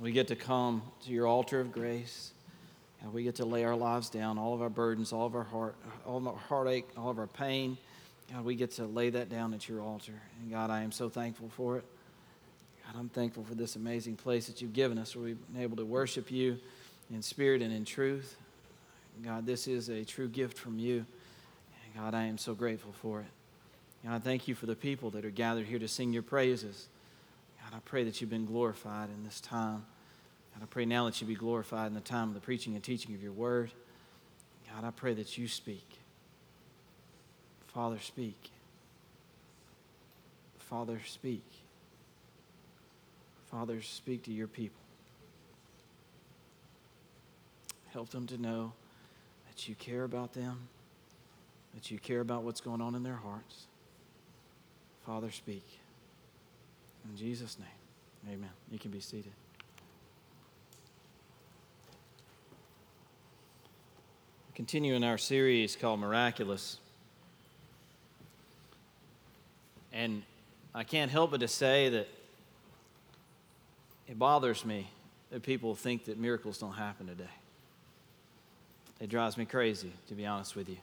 We get to come to your altar of grace. God, we get to lay our lives down, all of our burdens, all of our heart, all of our heartache, all of our pain. God, we get to lay that down at your altar. And God, I am so thankful for it. God, I'm thankful for this amazing place that you've given us where we've been able to worship you in spirit and in truth. God, this is a true gift from you. And God, I am so grateful for it. God, I thank you for the people that are gathered here to sing your praises. God, I pray that you've been glorified in this time. God, I pray now that you be glorified in the time of the preaching and teaching of your word. God, I pray that you speak. Father, speak. Father, speak. Father, speak to your people. Help them to know that you care about them, that you care about what's going on in their hearts. Father, speak. In Jesus' name, amen. You can be seated. Continue in our series called Miraculous. And I can't help but to say that it bothers me that people think that miracles don't happen today. It drives me crazy, to be honest with you.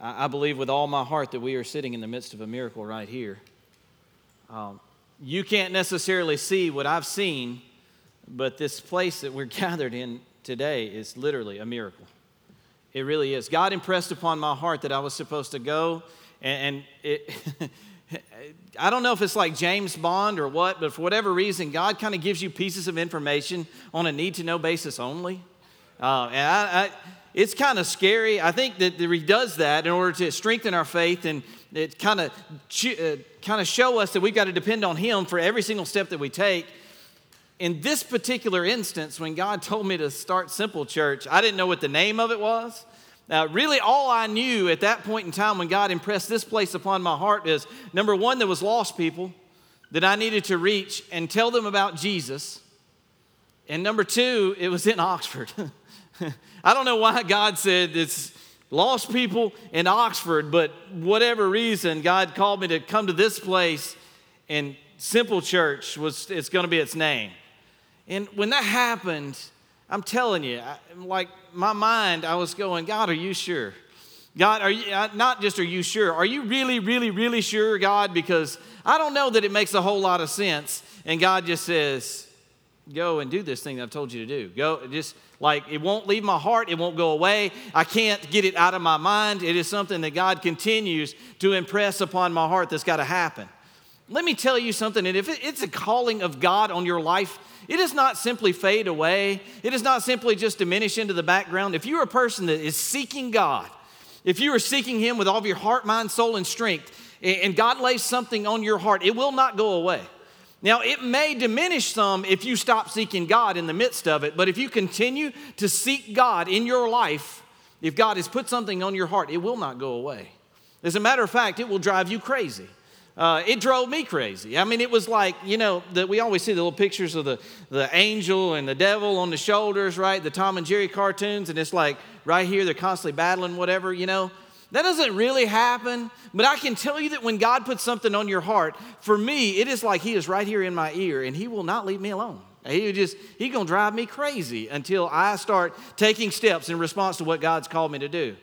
I, I believe with all my heart that we are sitting in the midst of a miracle right here. Um, you can't necessarily see what I've seen, but this place that we're gathered in today is literally a miracle. It really is. God impressed upon my heart that I was supposed to go, and, it. I don't know if it's like James Bond or what, but for whatever reason, God kind of gives you pieces of information on a need to know basis only. Uh, and I, I, it's kind of scary. I think that He does that in order to strengthen our faith and it kind of uh, kind of show us that we've got to depend on Him for every single step that we take. In this particular instance, when God told me to start Simple Church, I didn't know what the name of it was. Now, really, all I knew at that point in time when God impressed this place upon my heart is number one, there was lost people that I needed to reach and tell them about Jesus. And number two, it was in Oxford. I don't know why God said it's lost people in Oxford, but whatever reason, God called me to come to this place, and Simple Church was it's going to be its name. And when that happened, I'm telling you, I, like my mind, I was going, God, are you sure? God, are you uh, not just are you sure? Are you really, really, really sure, God? Because I don't know that it makes a whole lot of sense. And God just says, go and do this thing I've told you to do. Go, just like it won't leave my heart, it won't go away. I can't get it out of my mind. It is something that God continues to impress upon my heart that's got to happen. Let me tell you something, and if it's a calling of God on your life, it does not simply fade away. It does not simply just diminish into the background. If you're a person that is seeking God, if you are seeking Him with all of your heart, mind, soul, and strength, and God lays something on your heart, it will not go away. Now, it may diminish some if you stop seeking God in the midst of it, but if you continue to seek God in your life, if God has put something on your heart, it will not go away. As a matter of fact, it will drive you crazy. Uh, it drove me crazy. I mean, it was like, you know, that we always see the little pictures of the, the angel and the devil on the shoulders, right? The Tom and Jerry cartoons, and it's like right here, they're constantly battling whatever, you know. That doesn't really happen, but I can tell you that when God puts something on your heart, for me, it is like He is right here in my ear and He will not leave me alone. He just, He's gonna drive me crazy until I start taking steps in response to what God's called me to do.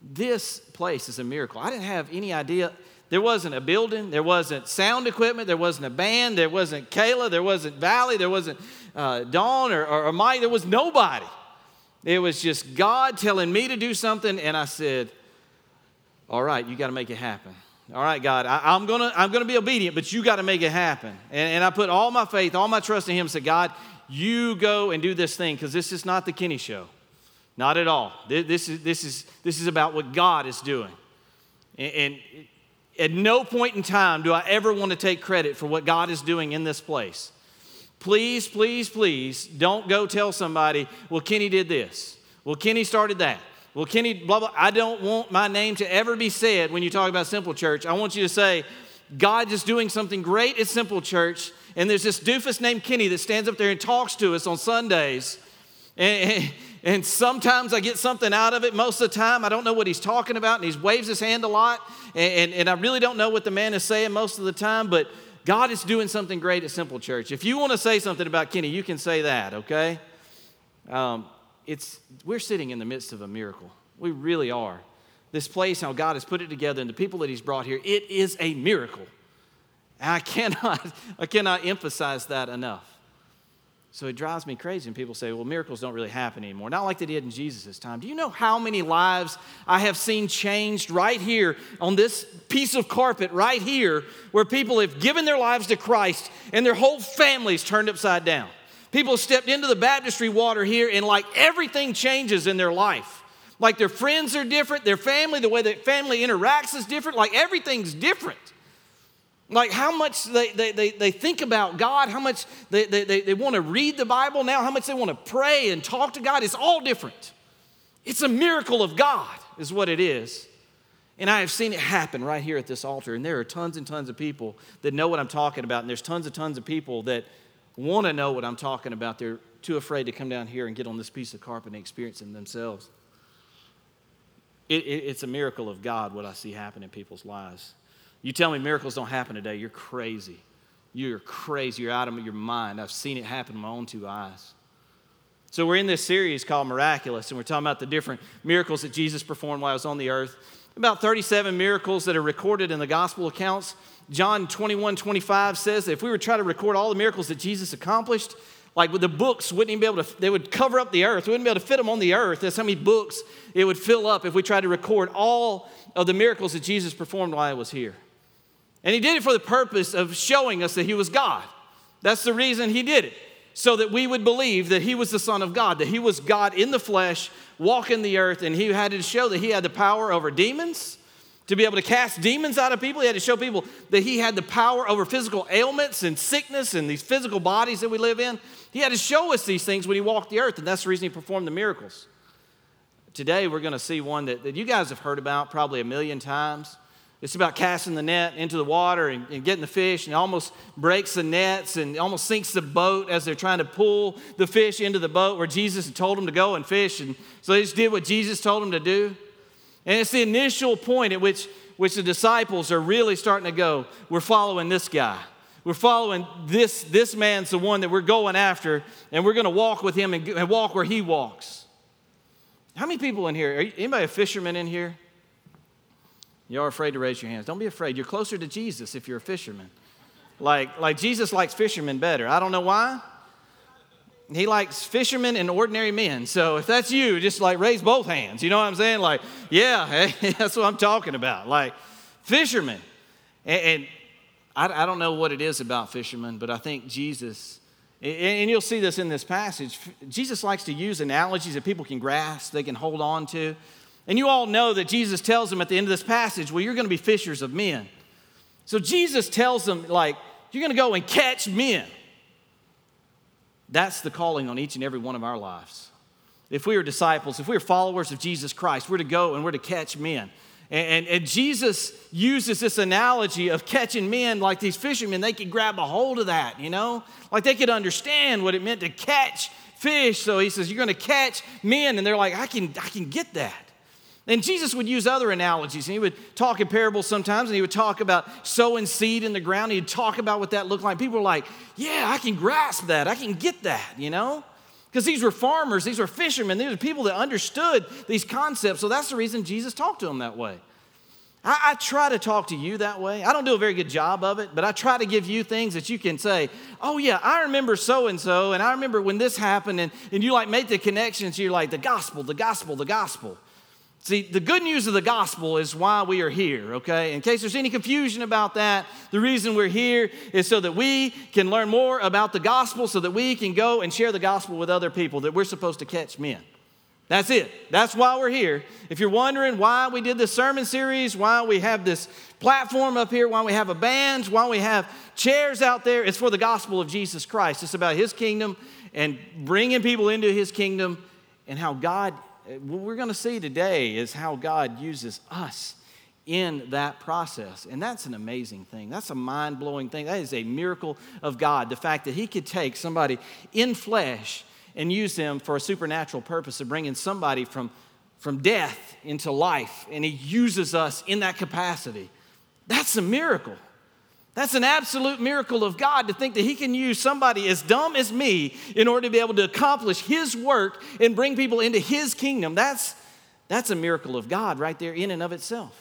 This place is a miracle. I didn't have any idea. There wasn't a building, there wasn't sound equipment, there wasn't a band, there wasn't Kayla, there wasn't Valley, there wasn't uh, Dawn or, or, or Mike, there was nobody. It was just God telling me to do something, and I said, all right, you got to make it happen. All right, God, I, am to I'm gonna be obedient, but you got to make it happen. And, and I put all my faith, all my trust in Him, said, God, you go and do this thing because this is not the Kenny show. Not at all. This is, this is, this is about what God is doing. And, and at no point in time do I ever want to take credit for what God is doing in this place. Please, please, please don't go tell somebody, well, Kenny did this. Well, Kenny started that. Well, Kenny, blah, blah. I don't want my name to ever be said when you talk about Simple Church. I want you to say, God is doing something great at Simple Church, and there's this doofus named Kenny that stands up there and talks to us on Sundays. And, and, sometimes I get something out of it. Most of the time, I don't know what he's talking about, and he waves his hand a lot. And, and, and I really don't know what the man is saying most of the time, but God is doing something great at Simple Church. If you want to say something about Kenny, you can say that, okay? Um, it's, we're sitting in the midst of a miracle. We really are. This place, how God has put it together, and the people that He's brought here, it is a miracle. I cannot, I cannot emphasize that enough. So it drives me crazy when people say, well, miracles don't really happen anymore. Not like they did in Jesus' time. Do you know how many lives I have seen changed right here on this piece of carpet right here where people have given their lives to Christ and their whole families turned upside down? People stepped into the baptistry water here and like everything changes in their life. Like their friends are different, their family, the way that family interacts is different, like everything's different. Like how much they, they, they, they think about God, how much they, they, they, they want to read the Bible now, how much they want to pray and talk to God. It's all different. It's a miracle of God, is what it is. And I have seen it happen right here at this altar. And there are tons and tons of people that know what I'm talking about. And there's tons and tons of people that want to know what I'm talking about. They're too afraid to come down here and get on this piece of carpet and experience it themselves. It, it, it's a miracle of God what I see happen in people's lives. You tell me miracles don't happen today, you're crazy. You're crazy. You're out of your mind. I've seen it happen with my own two eyes. So, we're in this series called Miraculous, and we're talking about the different miracles that Jesus performed while he was on the earth. About 37 miracles that are recorded in the gospel accounts. John 21 25 says that if we were to try to record all the miracles that Jesus accomplished, like with the books wouldn't even be able to, they would cover up the earth. We wouldn't be able to fit them on the earth. That's how many books it would fill up if we tried to record all of the miracles that Jesus performed while he was here. And he did it for the purpose of showing us that he was God. That's the reason he did it, so that we would believe that he was the Son of God, that he was God in the flesh, walking the earth, and he had to show that he had the power over demons. To be able to cast demons out of people, he had to show people that he had the power over physical ailments and sickness and these physical bodies that we live in. He had to show us these things when he walked the earth, and that's the reason he performed the miracles. Today, we're going to see one that, that you guys have heard about probably a million times. It's about casting the net into the water and, and, getting the fish, and almost breaks the nets and almost sinks the boat as they're trying to pull the fish into the boat where Jesus had told them to go and fish. And so they just did what Jesus told them to do. And it's the initial point at which, which the disciples are really starting to go, we're following this guy. We're following this, this man's the one that we're going after, and we're going to walk with him and, and walk where he walks. How many people in here? Anybody a fisherman in here? You're afraid to raise your hands. Don't be afraid. You're closer to Jesus if you're a fisherman. Like, like Jesus likes fishermen better. I don't know why. He likes fishermen and ordinary men. So if that's you, just like raise both hands. You know what I'm saying? Like, yeah, hey, that's what I'm talking about. Like, fishermen. And, and I, I don't know what it is about fishermen, but I think Jesus, and you'll see this in this passage, Jesus likes to use analogies that people can grasp, they can hold on to. And you all know that Jesus tells them at the end of this passage, well, you're going to be fishers of men. So Jesus tells them, like, you're going to go and catch men. That's the calling on each and every one of our lives. If we are disciples, if we are followers of Jesus Christ, we're to go and we're to catch men. And, and, and, Jesus uses this analogy of catching men like these fishermen. They could grab a hold of that, you know? Like they could understand what it meant to catch fish. So he says, You're going to catch men. And they're like, I can, I can get that. And Jesus would use other analogies. And he would talk in parables sometimes, and he would talk about sowing seed in the ground. He'd talk about what that looked like. People were like, Yeah, I can grasp that. I can get that, you know? Because these were farmers, these were fishermen, these were people that understood these concepts. So that's the reason Jesus talked to them that way. I, I, try to talk to you that way. I don't do a very good job of it, but I try to give you things that you can say, oh, yeah, I remember so and so, and I remember when this happened, and, and you like make the connections. You're like, the gospel, the gospel, the gospel. See, the good news of the gospel is why we are here, okay? In case there's any confusion about that, the reason we're here is so that we can learn more about the gospel, so that we can go and share the gospel with other people, that we're supposed to catch men. That's it. That's why we're here. If you're wondering why we did this sermon series, why we have this platform up here, why we have a band, why we have chairs out there, it's for the gospel of Jesus Christ. It's about his kingdom and bringing people into his kingdom and how God what we're going to see today is how God uses us in that process. And that's an amazing thing. That's a mind blowing thing. That is a miracle of God. The fact that He could take somebody in flesh and use them for a supernatural purpose of bringing somebody from, from death into life. And He uses us in that capacity. That's a miracle. That's an absolute miracle of God to think that He can use somebody as dumb as me in order to be able to accomplish His work and bring people into His kingdom. That's, that's a miracle of God right there in and of itself.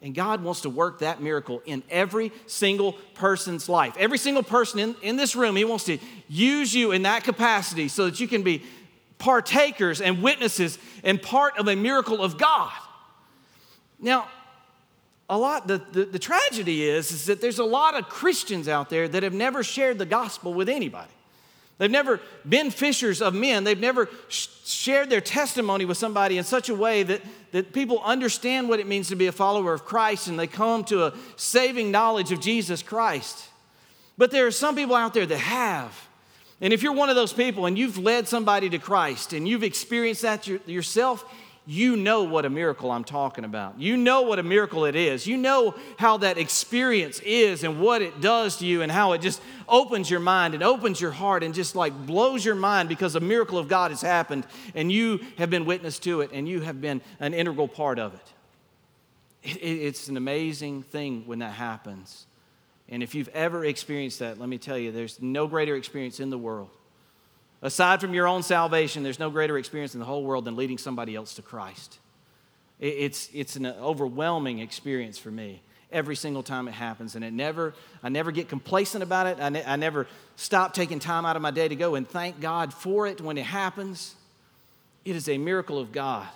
And God wants to work that miracle in every single person's life. Every single person in, in this room, He wants to use you in that capacity so that you can be partakers and witnesses and part of a miracle of God. Now, a lot, the, the, the, tragedy is, is that there's a lot of Christians out there that have never shared the gospel with anybody. They've never been fishers of men. They've never sh- shared their testimony with somebody in such a way that, that people understand what it means to be a follower of Christ and they come to a saving knowledge of Jesus Christ. But there are some people out there that have. And if you're one of those people and you've led somebody to Christ and you've experienced that yourself, you know what a miracle I'm talking about. You know what a miracle it is. You know how that experience is and what it does to you and how it just opens your mind and opens your heart and just like blows your mind because a miracle of God has happened and you have been witness to it and you have been an integral part of it. It's an amazing thing when that happens. And if you've ever experienced that, let me tell you, there's no greater experience in the world Aside from your own salvation, there's no greater experience in the whole world than leading somebody else to Christ. It's, it's an overwhelming experience for me every single time it happens. And it never, I never get complacent about it. I, ne- I never stop taking time out of my day to go and thank God for it when it happens. It is a miracle of God.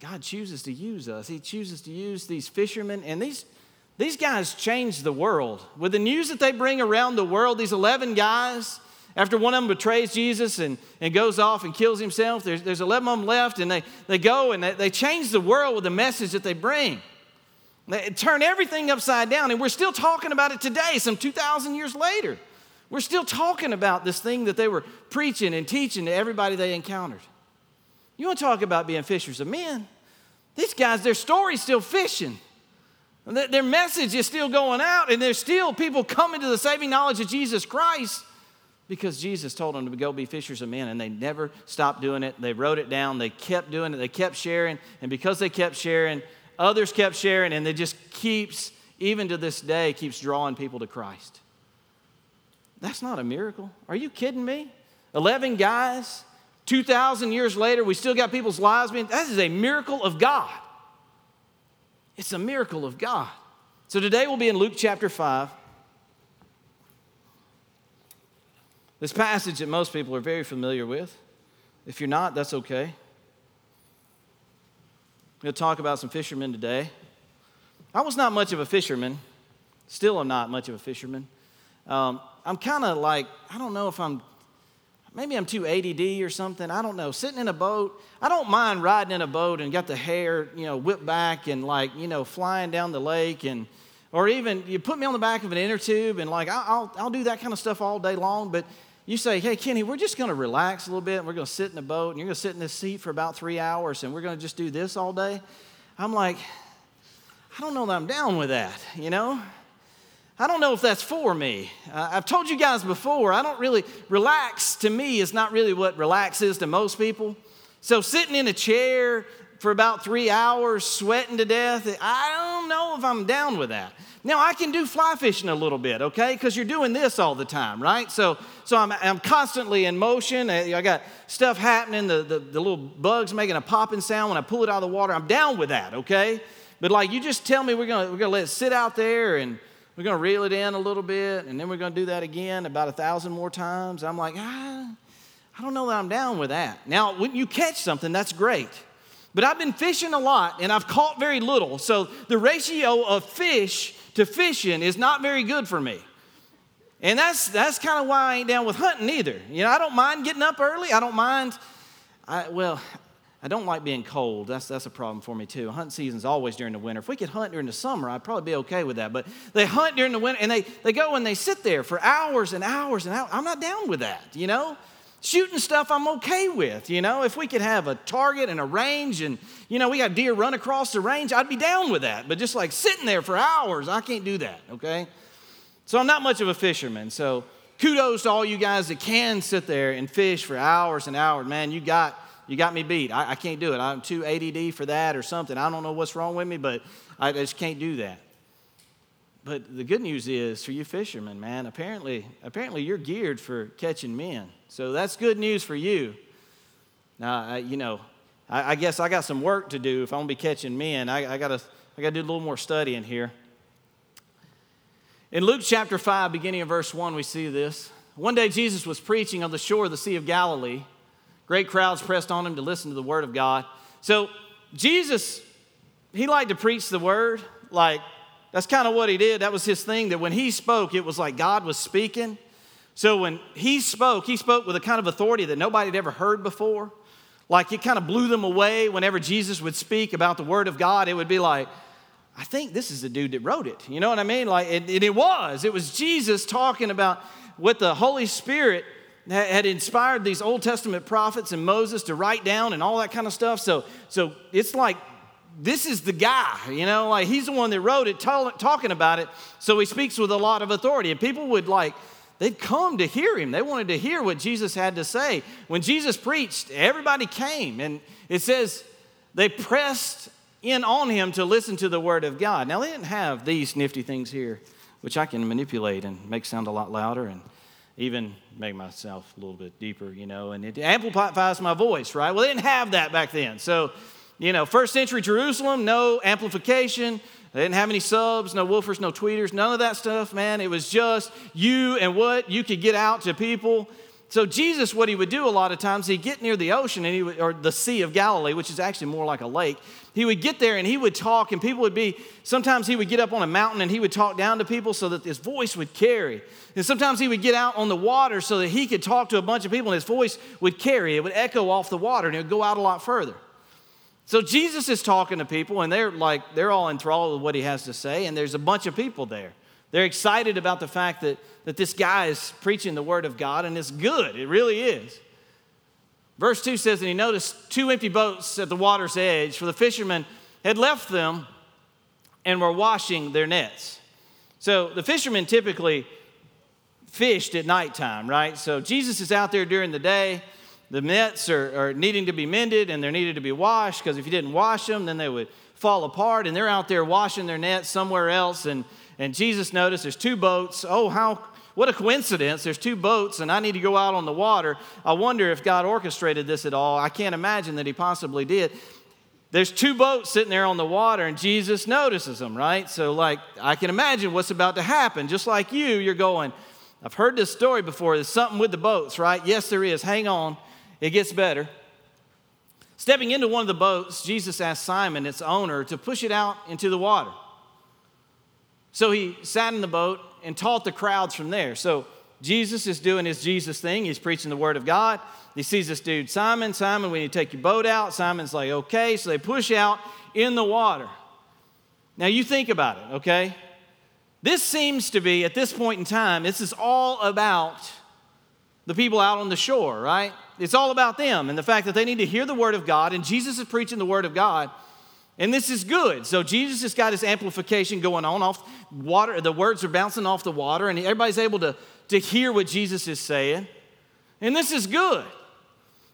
God chooses to use us. He chooses to use these fishermen, and these, these guys change the world. With the news that they bring around the world, these 11 guys, after one of them betrays Jesus and, and goes off and kills himself, there's, there's 11 of them left, and they, they go and they, they change the world with the message that they bring. They turn everything upside down, and we're still talking about it today, some 2,000 years later. We're still talking about this thing that they were preaching and teaching to everybody they encountered. You want to talk about being fishers of men? These guys, their story's still fishing. Their message is still going out, and there's still people coming to the saving knowledge of Jesus Christ because Jesus told them to go be fishers of men, and they never stopped doing it. They wrote it down, they kept doing it, they kept sharing, and because they kept sharing, others kept sharing, and it just keeps, even to this day, keeps drawing people to Christ. That's not a miracle. Are you kidding me? 11 guys, 2,000 years later, we still got people's lives being, that is a miracle of God. It's a miracle of God. So today we'll be in Luke chapter 5. This passage that most people are very familiar with. If you're not, that's okay. I'm going to talk about some fishermen today. I was not much of a fisherman, still am not much of a fisherman. Um, I'm kind of like, I don't know if I'm, maybe I'm too ADD or something. I don't know. Sitting in a boat, I don't mind riding in a boat and got the hair, you know, whipped back and like, you know, flying down the lake and, or even you put me on the back of an inner tube and like, I'll, I'll do that kind of stuff all day long. But you say, hey, Kenny, we're just going to relax a little bit. And we're going to sit in the boat and you're going to sit in this seat for about three hours and we're going to just do this all day. I'm like, I don't know that I'm down with that, you know? I don't know if that's for me. Uh, I've told you guys before, I don't really, relax to me is not really what relax is to most people. So sitting in a chair for about three hours, sweating to death, I don't know if I'm down with that. Now I can do fly fishing a little bit, okay? Because you're doing this all the time, right? So, so I'm, I'm constantly in motion. I got stuff happening. The, the, the little bugs making a popping sound when I pull it out of the water. I'm down with that, okay? But like you just tell me we're gonna we're gonna let it sit out there and we're gonna reel it in a little bit and then we're gonna do that again about a thousand more times. I'm like, ah, I don't know that I'm down with that. Now, when you catch something, that's great. But I've been fishing a lot and I've caught very little. So the ratio of fish to fishing is not very good for me. And that's, that's kind of why I ain't down with hunting either. You know, I don't mind getting up early. I don't mind, I, well, I don't like being cold. That's, that's a problem for me too. Hunting season's always during the winter. If we could hunt during the summer, I'd probably be okay with that. But they hunt during the winter and they, they go and they sit there for hours and hours and hours. I'm not down with that, you know? Shooting stuff I'm okay with, you know. If we could have a target and a range and, you know, we got deer run across the range, I'd be down with that. But just like sitting there for hours, I can't do that, okay? So I'm not much of a fisherman. So kudos to all you guys that can sit there and fish for hours and hours. Man, you got you got me beat. I, I can't do it. I'm too ADD for that or something. I don't know what's wrong with me, but I just can't do that. But the good news is for you fishermen, man, apparently, apparently you're geared for catching men. So that's good news for you. Now, I, you know, I, I, guess I got some work to do if I'm gonna be catching men. I, I gotta, I gotta do a little more studying here. In Luke chapter 5, beginning of verse 1, we see this. One day Jesus was preaching on the shore of the Sea of Galilee. Great crowds pressed on him to listen to the word of God. So, Jesus, he liked to preach the word. Like, that's kind of what he did. That was his thing, that when he spoke, it was like God was speaking. So, when he spoke, he spoke with a kind of authority that nobody had ever heard before. Like, it kind of blew them away whenever Jesus would speak about the word of God. It would be like, I think this is the dude that wrote it. You know what I mean? Like, and it, it was. It was Jesus talking about what the Holy Spirit had inspired these Old Testament prophets and Moses to write down and all that kind of stuff. So, so it's like this is the guy, you know, like he's the one that wrote it, talking about it. So he speaks with a lot of authority. And people would like, they'd come to hear him. They wanted to hear what Jesus had to say. When Jesus preached, everybody came. And it says they pressed in on him to listen to the word of God. Now, they didn't have these nifty things here, which I can manipulate and make sound a lot louder and even make myself a little bit deeper, you know, and it amplifies my voice, right? Well, they didn't have that back then. So, you know, first century Jerusalem, no amplification. They didn't have any subs, no woofers, no tweeters, none of that stuff, man. It was just you and what you could get out to people so Jesus, what he would do a lot of times, he'd get near the ocean and he would, or the Sea of Galilee, which is actually more like a lake. He would get there and he would talk, and people would be. Sometimes he would get up on a mountain and he would talk down to people so that his voice would carry. And sometimes he would get out on the water so that he could talk to a bunch of people and his voice would carry. It would echo off the water and it would go out a lot further. So Jesus is talking to people and they're like they're all enthralled with what he has to say, and there's a bunch of people there. They're excited about the fact that, that this guy is preaching the word of God, and it's good. It really is. Verse 2 says, And he noticed two empty boats at the water's edge, for the fishermen had left them and were washing their nets. So the fishermen typically fished at nighttime, right? So Jesus is out there during the day. The nets are, are needing to be mended and they're needed to be washed because if you didn't wash them, then they would fall apart. And they're out there washing their nets somewhere else. And and Jesus noticed there's two boats. Oh, how what a coincidence. There's two boats, and I need to go out on the water. I wonder if God orchestrated this at all. I can't imagine that He possibly did. There's two boats sitting there on the water, and Jesus notices them, right? So, like, I can imagine what's about to happen. Just like you, you're going, I've heard this story before. There's something with the boats, right? Yes, there is. Hang on, it gets better. Stepping into one of the boats, Jesus asked Simon, its owner, to push it out into the water. So he sat in the boat and taught the crowds from there. So Jesus is doing his Jesus thing. He's preaching the word of God. He sees this dude, Simon, Simon, we need to take your boat out. Simon's like, okay. So they push out in the water. Now you think about it, okay? This seems to be, at this point in time, this is all about the people out on the shore, right? It's all about them and the fact that they need to hear the word of God, and Jesus is preaching the word of God. And this is good. So Jesus has got his amplification going on off water. The words are bouncing off the water, and everybody's able to, to hear what Jesus is saying. And this is good.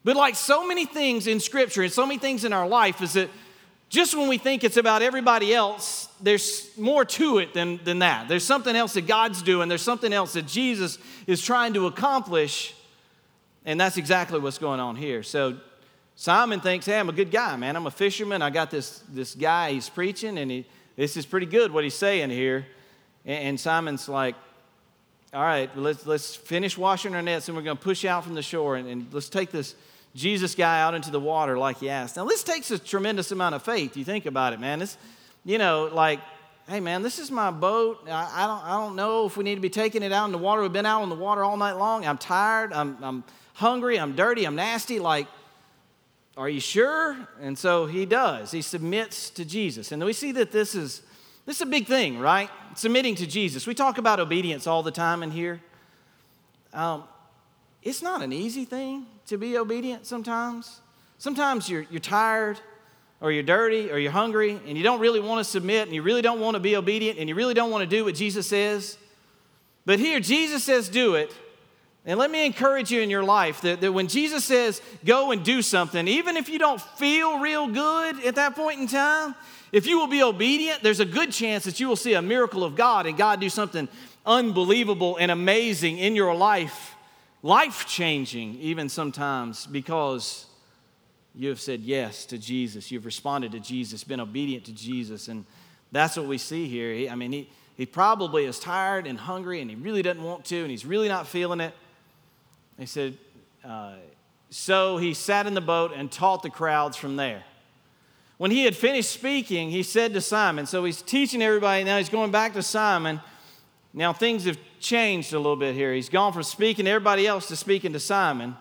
But like so many things in Scripture and so many things in our life, is that just when we think it's about everybody else, there's more to it than, than that. There's something else that God's doing, there's something else that Jesus is trying to accomplish. And that's exactly what's going on here. So Simon thinks, hey, I'm a good guy, man. I'm a fisherman. I got this, this guy, he's preaching, and he, this is pretty good what he's saying here. And, and Simon's like, all right, let's, let's finish washing our nets and we're going to push out from the shore and, and let's take this Jesus guy out into the water like he asked. Now, this takes a tremendous amount of faith. You think about it, man. This, you know, like, hey, man, this is my boat. I, I, don't, I don't know if we need to be taking it out in the water. We've been out on the water all night long. I'm tired. I'm, I'm hungry. I'm dirty. I'm nasty. Like, are you sure? And so he does. He submits to Jesus. And we see that this is this is a big thing, right? Submitting to Jesus. We talk about obedience all the time in here. Um, it's not an easy thing to be obedient sometimes. Sometimes you're, you're tired or you're dirty or you're hungry and you don't really want to submit and you really don't want to be obedient and you really don't want to do what Jesus says. But here, Jesus says, do it. And let me encourage you in your life that, that when Jesus says, go and do something, even if you don't feel real good at that point in time, if you will be obedient, there's a good chance that you will see a miracle of God and God do something unbelievable and amazing in your life, life changing, even sometimes, because you have said yes to Jesus. You've responded to Jesus, been obedient to Jesus. And that's what we see here. He, I mean, he, he probably is tired and hungry and he really doesn't want to and he's really not feeling it. He said, uh, So he sat in the boat and taught the crowds from there. When he had finished speaking, he said to Simon, so he's teaching everybody, now he's going back to Simon. Now things have changed a little bit here. He's gone from speaking to everybody else to speaking to Simon,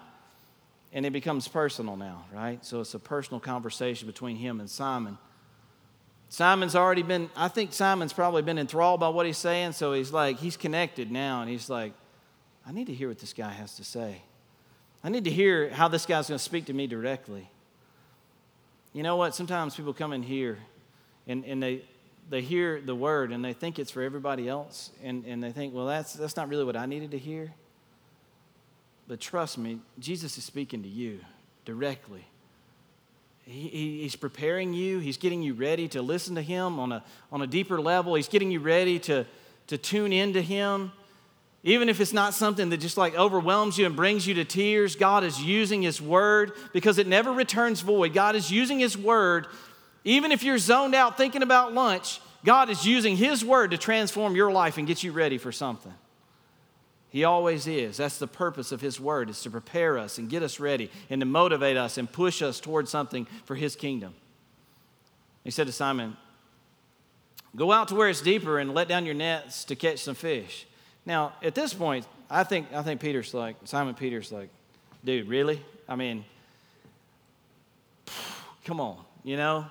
and it becomes personal now, right? So it's a personal conversation between him and Simon. Simon's already been, I think Simon's probably been enthralled by what he's saying, so he's like, he's connected now, and he's like, I need to hear what this guy has to say. I need to hear how this guy's going to speak to me directly. You know what? Sometimes people come in here and, and they, they hear the word and they think it's for everybody else, and, and they think, well, that's, that's not really what I needed to hear. But trust me, Jesus is speaking to you directly. He, he, he's preparing you, He's getting you ready to listen to Him on a, on a deeper level. He's getting you ready to, to tune into Him. Even if it's not something that just like overwhelms you and brings you to tears, God is using His Word because it never returns void. God is using His Word, even if you're zoned out thinking about lunch, God is using His Word to transform your life and get you ready for something. He always is. That's the purpose of His Word, is to prepare us and get us ready and to motivate us and push us towards something for His kingdom. He said to Simon, Go out to where it's deeper and let down your nets to catch some fish. Now, at this point, I think, I think Peter's like, Simon Peter's like, dude, really? I mean, come on, you know?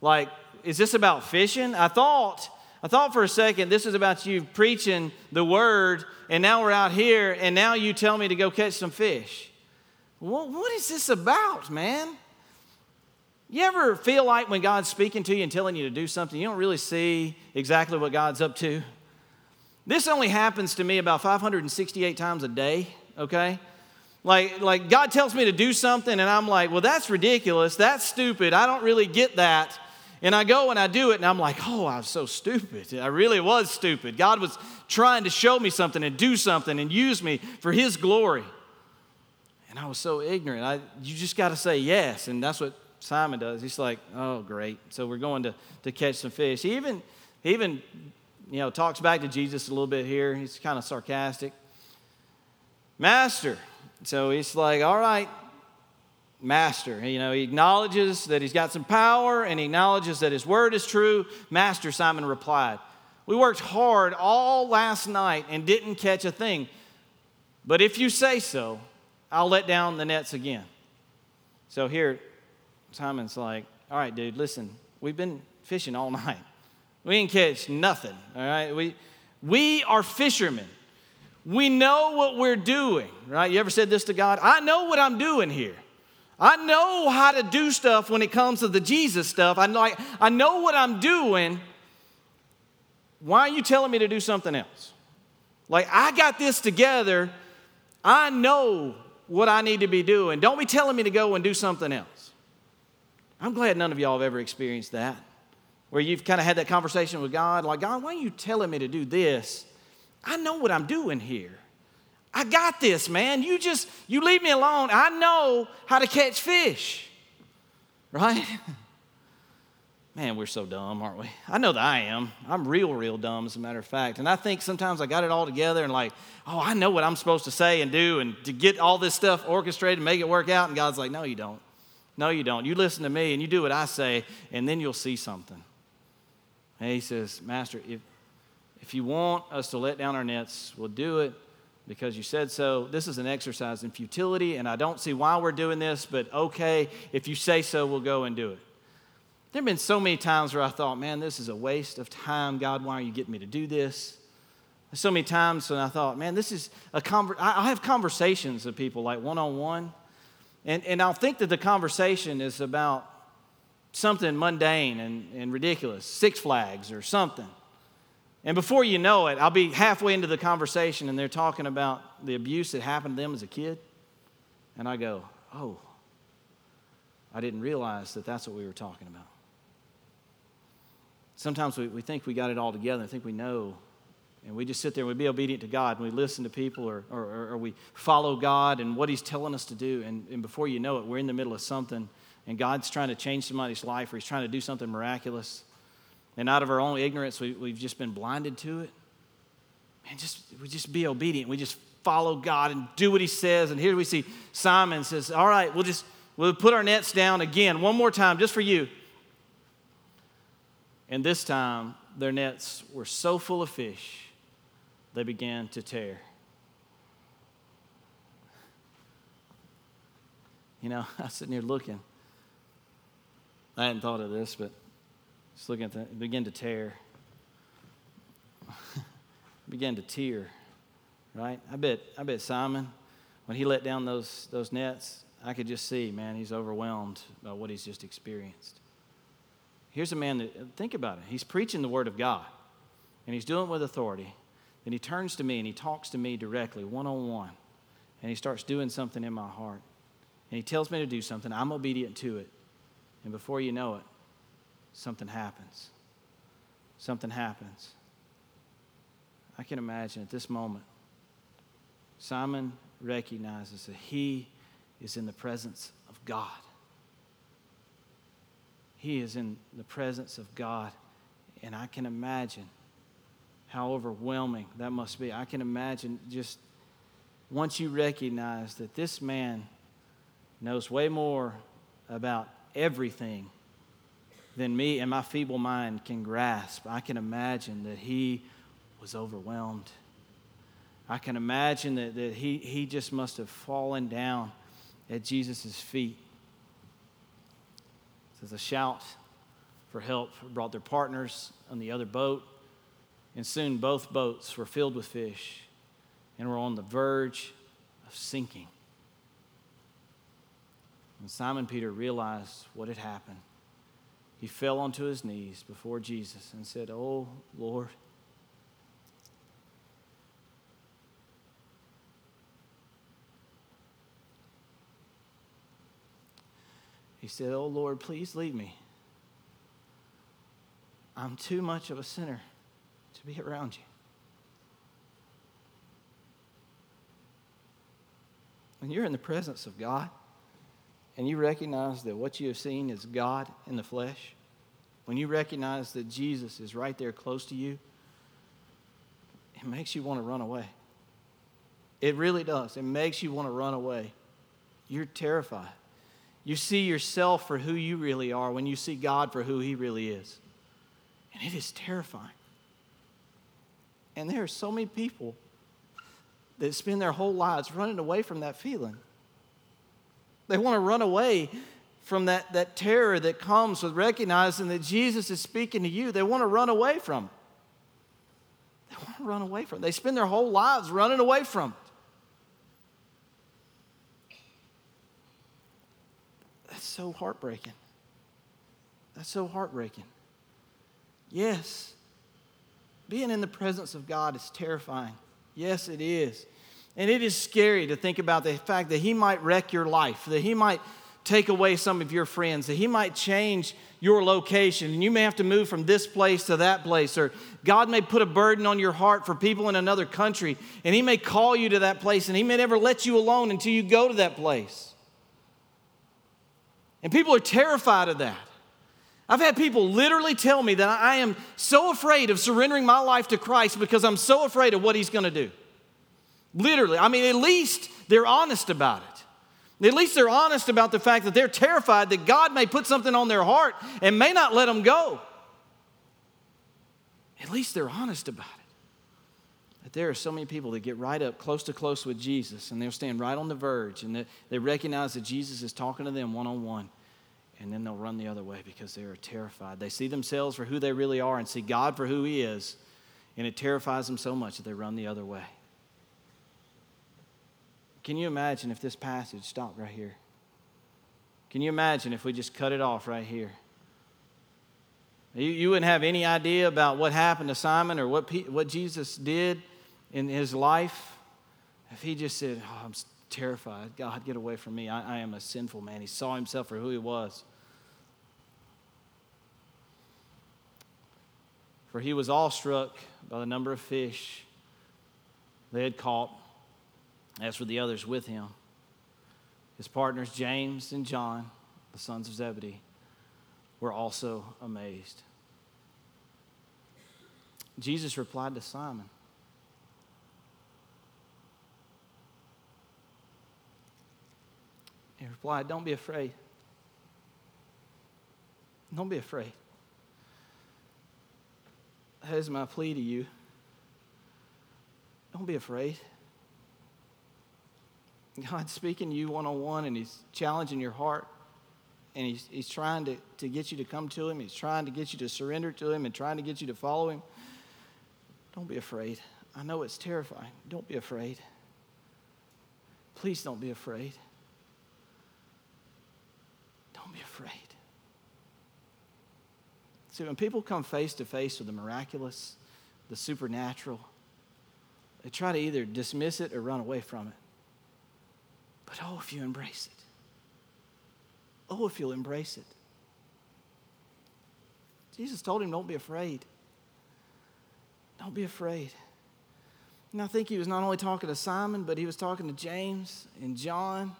Like, is this about fishing? I thought, I thought for a second this is about you preaching the word, and now we're out here, and now you tell me to go catch some fish. What, is this about, man? You ever feel like when God's speaking to you and telling you to do something, you don't really see exactly what God's up to? This only happens to me about 568 times a day, okay? Like, like God tells me to do something, and I'm like, well, that's ridiculous. That's stupid. I don't really get that. And I go and I do it, and I'm like, oh, I was so stupid. I really was stupid. God was trying to show me something and do something and use me for His glory. And I was so ignorant. I, you just got to say yes. And that's what Simon does. He's like, oh, great. So we're going to, to catch some fish. He even, he even you know, talks back to Jesus a little bit here. He's kind of sarcastic. Master. So he's like, all right, master. You know, he acknowledges that he's got some power and he acknowledges that his word is true. Master, Simon replied, We worked hard all last night and didn't catch a thing. But if you say so, I'll let down the nets again. So here, Simon's like, All right, dude, listen, we've been fishing all night. We didn't catch nothing, all right? We, we are fishermen. We know what we're doing, right? You ever said this to God? I know what I'm doing here. I know how to do stuff when it comes to the Jesus stuff. I know, I know what I'm doing. Why are you telling me to do something else? Like, I got this together. I know what I need to be doing. Don't be telling me to go and do something else. I'm glad none of y'all have ever experienced that where you've kind of had that conversation with God, like, God, why are you telling me to do this? I know what I'm doing here. I got this, man. You just, you leave me alone. I know how to catch fish, right? Man, we're so dumb, aren't we? I know that I am. I'm real, real dumb, as a matter of fact. And I think sometimes I got it all together and, like, oh, I know what I'm supposed to say and do and to get all this stuff orchestrated and make it work out. And God's like, no, you don't. No, you don't. You listen to me and you do what I say, and then you'll see something. And he says, Master, if, if you want us to let down our nets, we'll do it because you said so. This is an exercise in futility, and I don't see why we're doing this, but okay, if you say so, we'll go and do it. There have been so many times where I thought, man, this is a waste of time. God, why are you getting me to do this? so many times when I thought, man, this is a conver- I have conversations with people like one on one, and and I'll think that the conversation is about something mundane and, and ridiculous, Six Flags or something. And before you know it, I'll be halfway into the conversation and they're talking about the abuse that happened to them as a kid. And I go, oh, I didn't realize that that's what we were talking about. Sometimes we, we think we got it all together, I think we know, and we just sit there and we be obedient to God and we listen to people or, or, or we follow God and what He's telling us to do. And, and before you know it, we're in the middle of something and God's trying to change somebody's life or He's trying to do something miraculous. And out of our own ignorance, we, we've just been blinded to it. And just we just be obedient. We just follow God and do what He says. And here we see Simon says, All right, we'll just we'll put our nets down again, one more time, just for you. And this time, their nets were so full of fish, they began to tear. You know, I was sitting here looking. I hadn't thought of this, but just looking at that, it began to tear. began to tear, right? I bet, I bet Simon, when he let down those, those nets, I could just see, man, he's overwhelmed by what he's just experienced. Here's a man that, think about it. He's preaching the Word of God, and he's doing it with authority. Then he turns to me and he talks to me directly, one on one, and he starts doing something in my heart. And he tells me to do something. I'm obedient to it. And before you know it, something happens. Something happens. I can imagine at this moment, Simon recognizes that he is in the presence of God. He is in the presence of God. And I can imagine how overwhelming that must be. I can imagine just once you recognize that this man knows way more about everything than me and my feeble mind can grasp. I can imagine that he was overwhelmed. I can imagine that, that he, he just must have fallen down at Jesus' feet. There's a shout for help brought their partners on the other boat, and soon both boats were filled with fish and were on the verge of sinking. And Simon Peter realized what had happened, he fell onto his knees before Jesus and said, Oh, Lord, He said, Oh Lord, please leave me. I'm too much of a sinner to be around you. When you're in the presence of God and you recognize that what you have seen is God in the flesh, when you recognize that Jesus is right there close to you, it makes you want to run away. It really does. It makes you want to run away. You're terrified. You see yourself for who you really are when you see God for who He really is. And it is terrifying. And there are so many people that spend their whole lives running away from that feeling. They want to run away from that, that terror that comes with recognizing that Jesus is speaking to you. They want to run away from it. They want to run away from it. They spend their whole lives running away from it. That's so heartbreaking. That's so heartbreaking. Yes, being in the presence of God is terrifying. Yes, it is. And it is scary to think about the fact that He might wreck your life, that He might take away some of your friends, that He might change your location, and you may have to move from this place to that place, or God may put a burden on your heart for people in another country, and He may call you to that place, and He may never let you alone until you go to that place. And people are terrified of that. I've had people literally tell me that I am so afraid of surrendering my life to Christ because I'm so afraid of what He's going to do. Literally. I mean, at least they're honest about it. At least they're honest about the fact that they're terrified that God may put something on their heart and may not let them go. At least they're honest about it. But there are so many people that get right up close to close with Jesus and they'll stand right on the verge and they recognize that Jesus is talking to them one on one. And then they'll run the other way because they are terrified. They see themselves for who they really are and see God for who He is. And it terrifies them so much that they run the other way. Can you imagine if this passage stopped right here? Can you imagine if we just cut it off right here? You, you wouldn't have any idea about what happened to Simon or what, what Jesus did in his life if he just said, oh, I'm terrified. God, get away from me. I, I am a sinful man. He saw himself for who he was. For he was awestruck by the number of fish they had caught, as were the others with him. His partners, James and John, the sons of Zebedee, were also amazed. Jesus replied to Simon, He replied, Don't be afraid. Don't be afraid. That is my plea to you. Don't be afraid. God's speaking to you one on one and He's challenging your heart. And he's, he's trying to, to get you to come to Him. He's trying to get you to surrender to Him and trying to get you to follow Him. Don't be afraid. I know it's terrifying. Don't be afraid. Please don't be afraid. Don't be afraid. See, when people come face to face with the miraculous, the supernatural, they try to either dismiss it or run away from it. But oh, if you embrace it. Oh, if you'll embrace it. Jesus told him, Don't be afraid. Don't be afraid. And I think he was not only talking to Simon, but he was talking to James and John.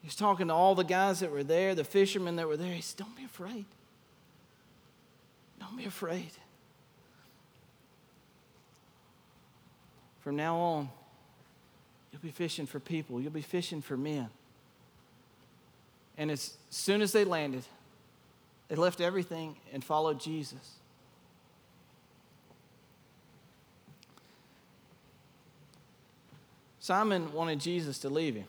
He was talking to all the guys that were there, the fishermen that were there. He said, Don't be afraid. Don't be afraid. From now on, you'll be fishing for people, you'll be fishing for men. And as soon as they landed, they left everything and followed Jesus. Simon wanted Jesus to leave him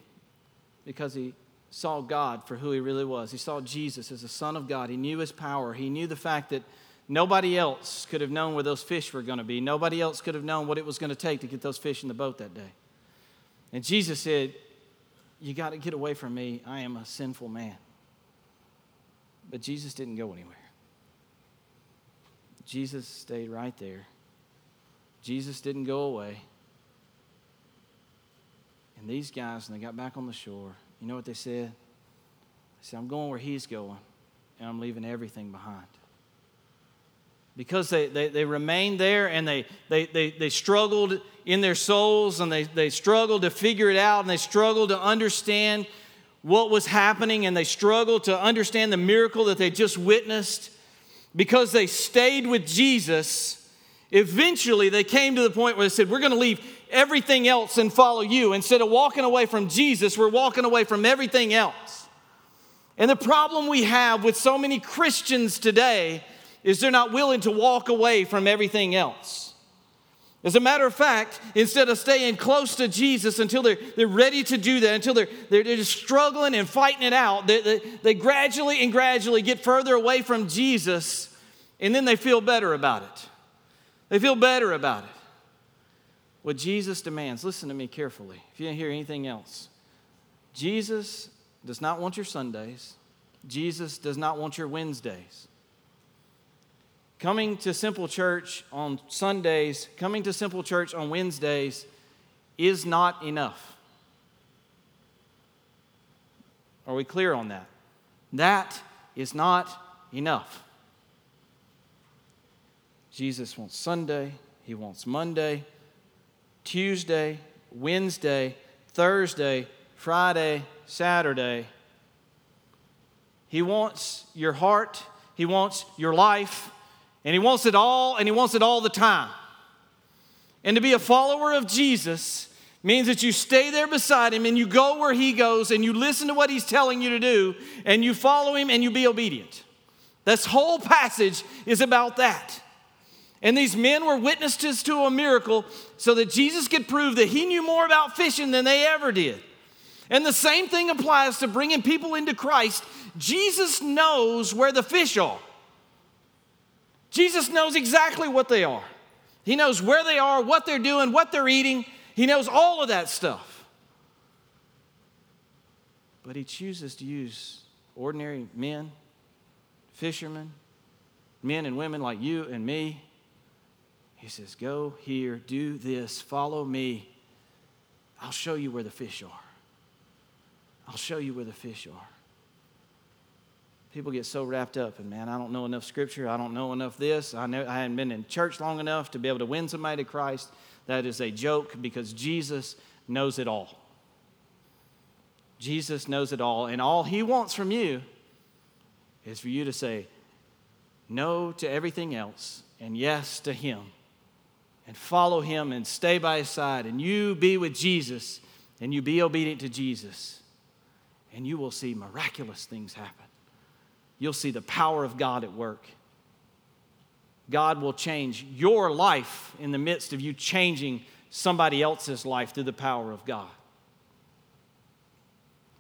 because he saw God for who he really was. He saw Jesus as the Son of God. He knew his power. He knew the fact that Nobody else could have known where those fish were going to be. Nobody else could have known what it was going to take to get those fish in the boat that day. And Jesus said, You got to get away from me. I am a sinful man. But Jesus didn't go anywhere. Jesus stayed right there. Jesus didn't go away. And these guys, when they got back on the shore, you know what they said? They said, I'm going where he's going, and I'm leaving everything behind because they, they, they remained there and they, they, they, they struggled in their souls and they, they struggled to figure it out and they struggled to understand what was happening and they struggled to understand the miracle that they just witnessed. Because they stayed with Jesus, eventually they came to the point where they said, We're going to leave everything else and follow you. Instead of walking away from Jesus, we're walking away from everything else. And the problem we have with so many Christians today is they're not willing to walk away from everything else. As a matter of fact, instead of staying close to Jesus until they're, they're ready to do that, until they're, they're, just struggling and fighting it out, they, they, they gradually and gradually get further away from Jesus, and then they feel better about it. They feel better about it. What Jesus demands, listen to me carefully, if you didn't hear anything else. Jesus does not want your Sundays, Jesus does not want your Wednesdays. Coming to Simple Church on Sundays, coming to Simple Church on Wednesdays is not enough. Are we clear on that? That is not enough. Jesus wants Sunday, he wants Monday, Tuesday, Wednesday, Thursday, Friday, Saturday. He wants your heart, he wants your life, and he wants it all, and he wants it all the time. And to be a follower of Jesus means that you stay there beside him and you go where he goes and you listen to what he's telling you to do and you follow him and you be obedient. This whole passage is about that. And these men were witnesses to a miracle so that Jesus could prove that he knew more about fishing than they ever did. And the same thing applies to bringing people into Christ. Jesus knows where the fish are. Jesus knows exactly what they are. He knows where they are, what they're doing, what they're eating. He knows all of that stuff. But he chooses to use ordinary men, fishermen, men and women like you and me. He says, Go here, do this, follow me. I'll show you where the fish are. I'll show you where the fish are. People get so wrapped up and man, I don't know enough scripture. I don't know enough this. I, know, I hadn't been in church long enough to be able to win somebody to Christ. That is a joke because Jesus knows it all. Jesus knows it all. And all he wants from you is for you to say no to everything else and yes to him and follow him and stay by his side and you be with Jesus and you be obedient to Jesus and you will see miraculous things happen you'll see the power of God at work. God will change your life in the midst of you changing somebody else's life through the power of God.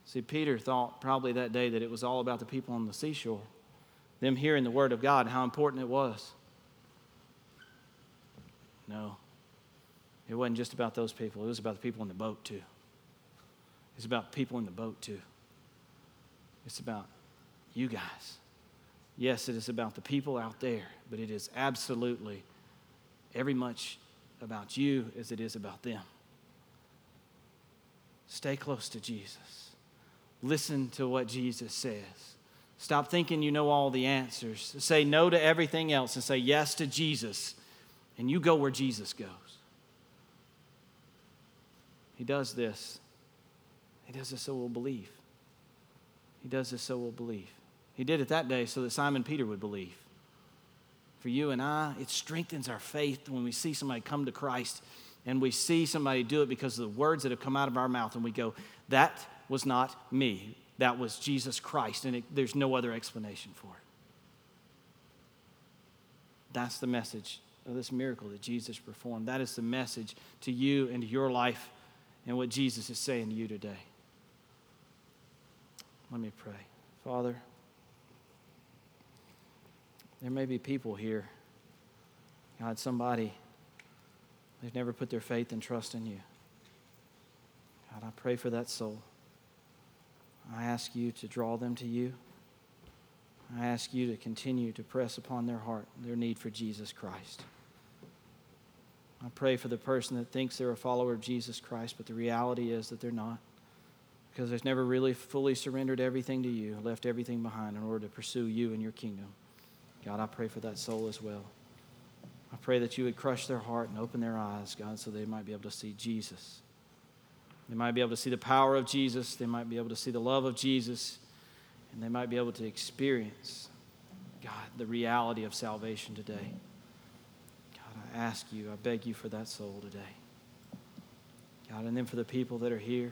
See, Peter thought probably that day that it was all about the people on the seashore, them hearing the word of God, how important it was. No, it wasn't just about those people, it was about the people in the boat, too. It's about people in the boat, too. It's about you guys. Yes, it is about the people out there, but it is absolutely every much about you as it is about them. Stay close to Jesus. Listen to what Jesus says. Stop thinking you know all the answers. Say no to everything else and say yes to Jesus, and you go where Jesus goes. He does this. He does this so we'll believe. He does this so we'll believe. He did it that day so that Simon Peter would believe. For you and I, it strengthens our faith when we see somebody come to Christ and we see somebody do it because of the words that have come out of our mouth and we go, that was not me. That was Jesus Christ, and it, there's no other explanation for it. That's the message of this miracle that Jesus performed. That is the message to you and to your life and what Jesus is saying to you today. Let me pray. Father, there may be people here, God, somebody, they've never put their faith and trust in you. God, I pray for that soul. I ask you to draw them to you. I ask you to continue to press upon their heart their need for Jesus Christ. I pray for the person that thinks they're a follower of Jesus Christ, but the reality is that they're not because they've never really fully surrendered everything to you, left everything behind in order to pursue you and your kingdom. God, I pray for that soul as well. I pray that you would crush their heart and open their eyes, God, so they might be able to see Jesus. They might be able to see the power of Jesus. They might be able to see the love of Jesus. And they might be able to experience, God, the reality of salvation today. God, I ask you, I beg you for that soul today. God, and then for the people that are here,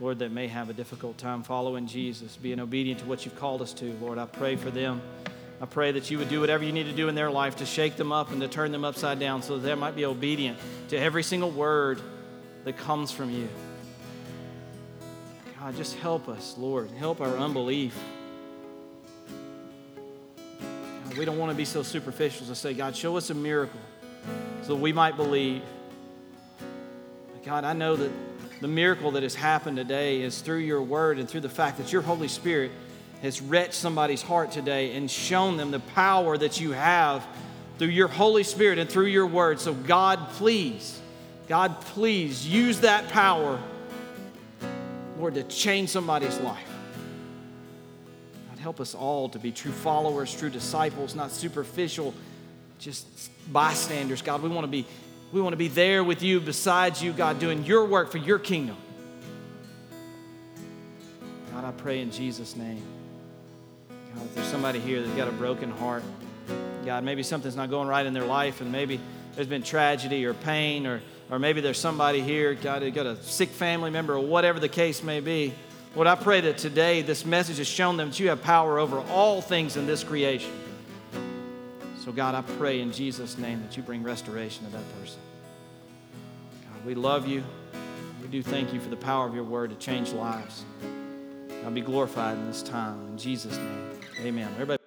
Lord, that may have a difficult time following Jesus, being obedient to what you've called us to, Lord, I pray for them. I pray that you would do whatever you need to do in their life to shake them up and to turn them upside down so that they might be obedient to every single word that comes from you. God, just help us, Lord. Help our unbelief. God, we don't want to be so superficial to say, God, show us a miracle so we might believe. But God, I know that the miracle that has happened today is through your word and through the fact that your Holy Spirit has wrenched somebody's heart today and shown them the power that you have through your Holy Spirit and through your word. So, God, please, God, please use that power, Lord, to change somebody's life. God, help us all to be true followers, true disciples, not superficial, just bystanders. God, we want to be. We want to be there with you, besides you, God, doing your work for your kingdom. God, I pray in Jesus' name. God, if there's somebody here that's got a broken heart, God, maybe something's not going right in their life, and maybe there's been tragedy or pain, or, or maybe there's somebody here, God, who got a sick family member, or whatever the case may be. Lord, I pray that today this message has shown them that you have power over all things in this creation. So, God, I pray in Jesus' name that you bring restoration to that person. God, we love you. We do thank you for the power of your word to change lives. God be glorified in this time. In Jesus' name, amen. Everybody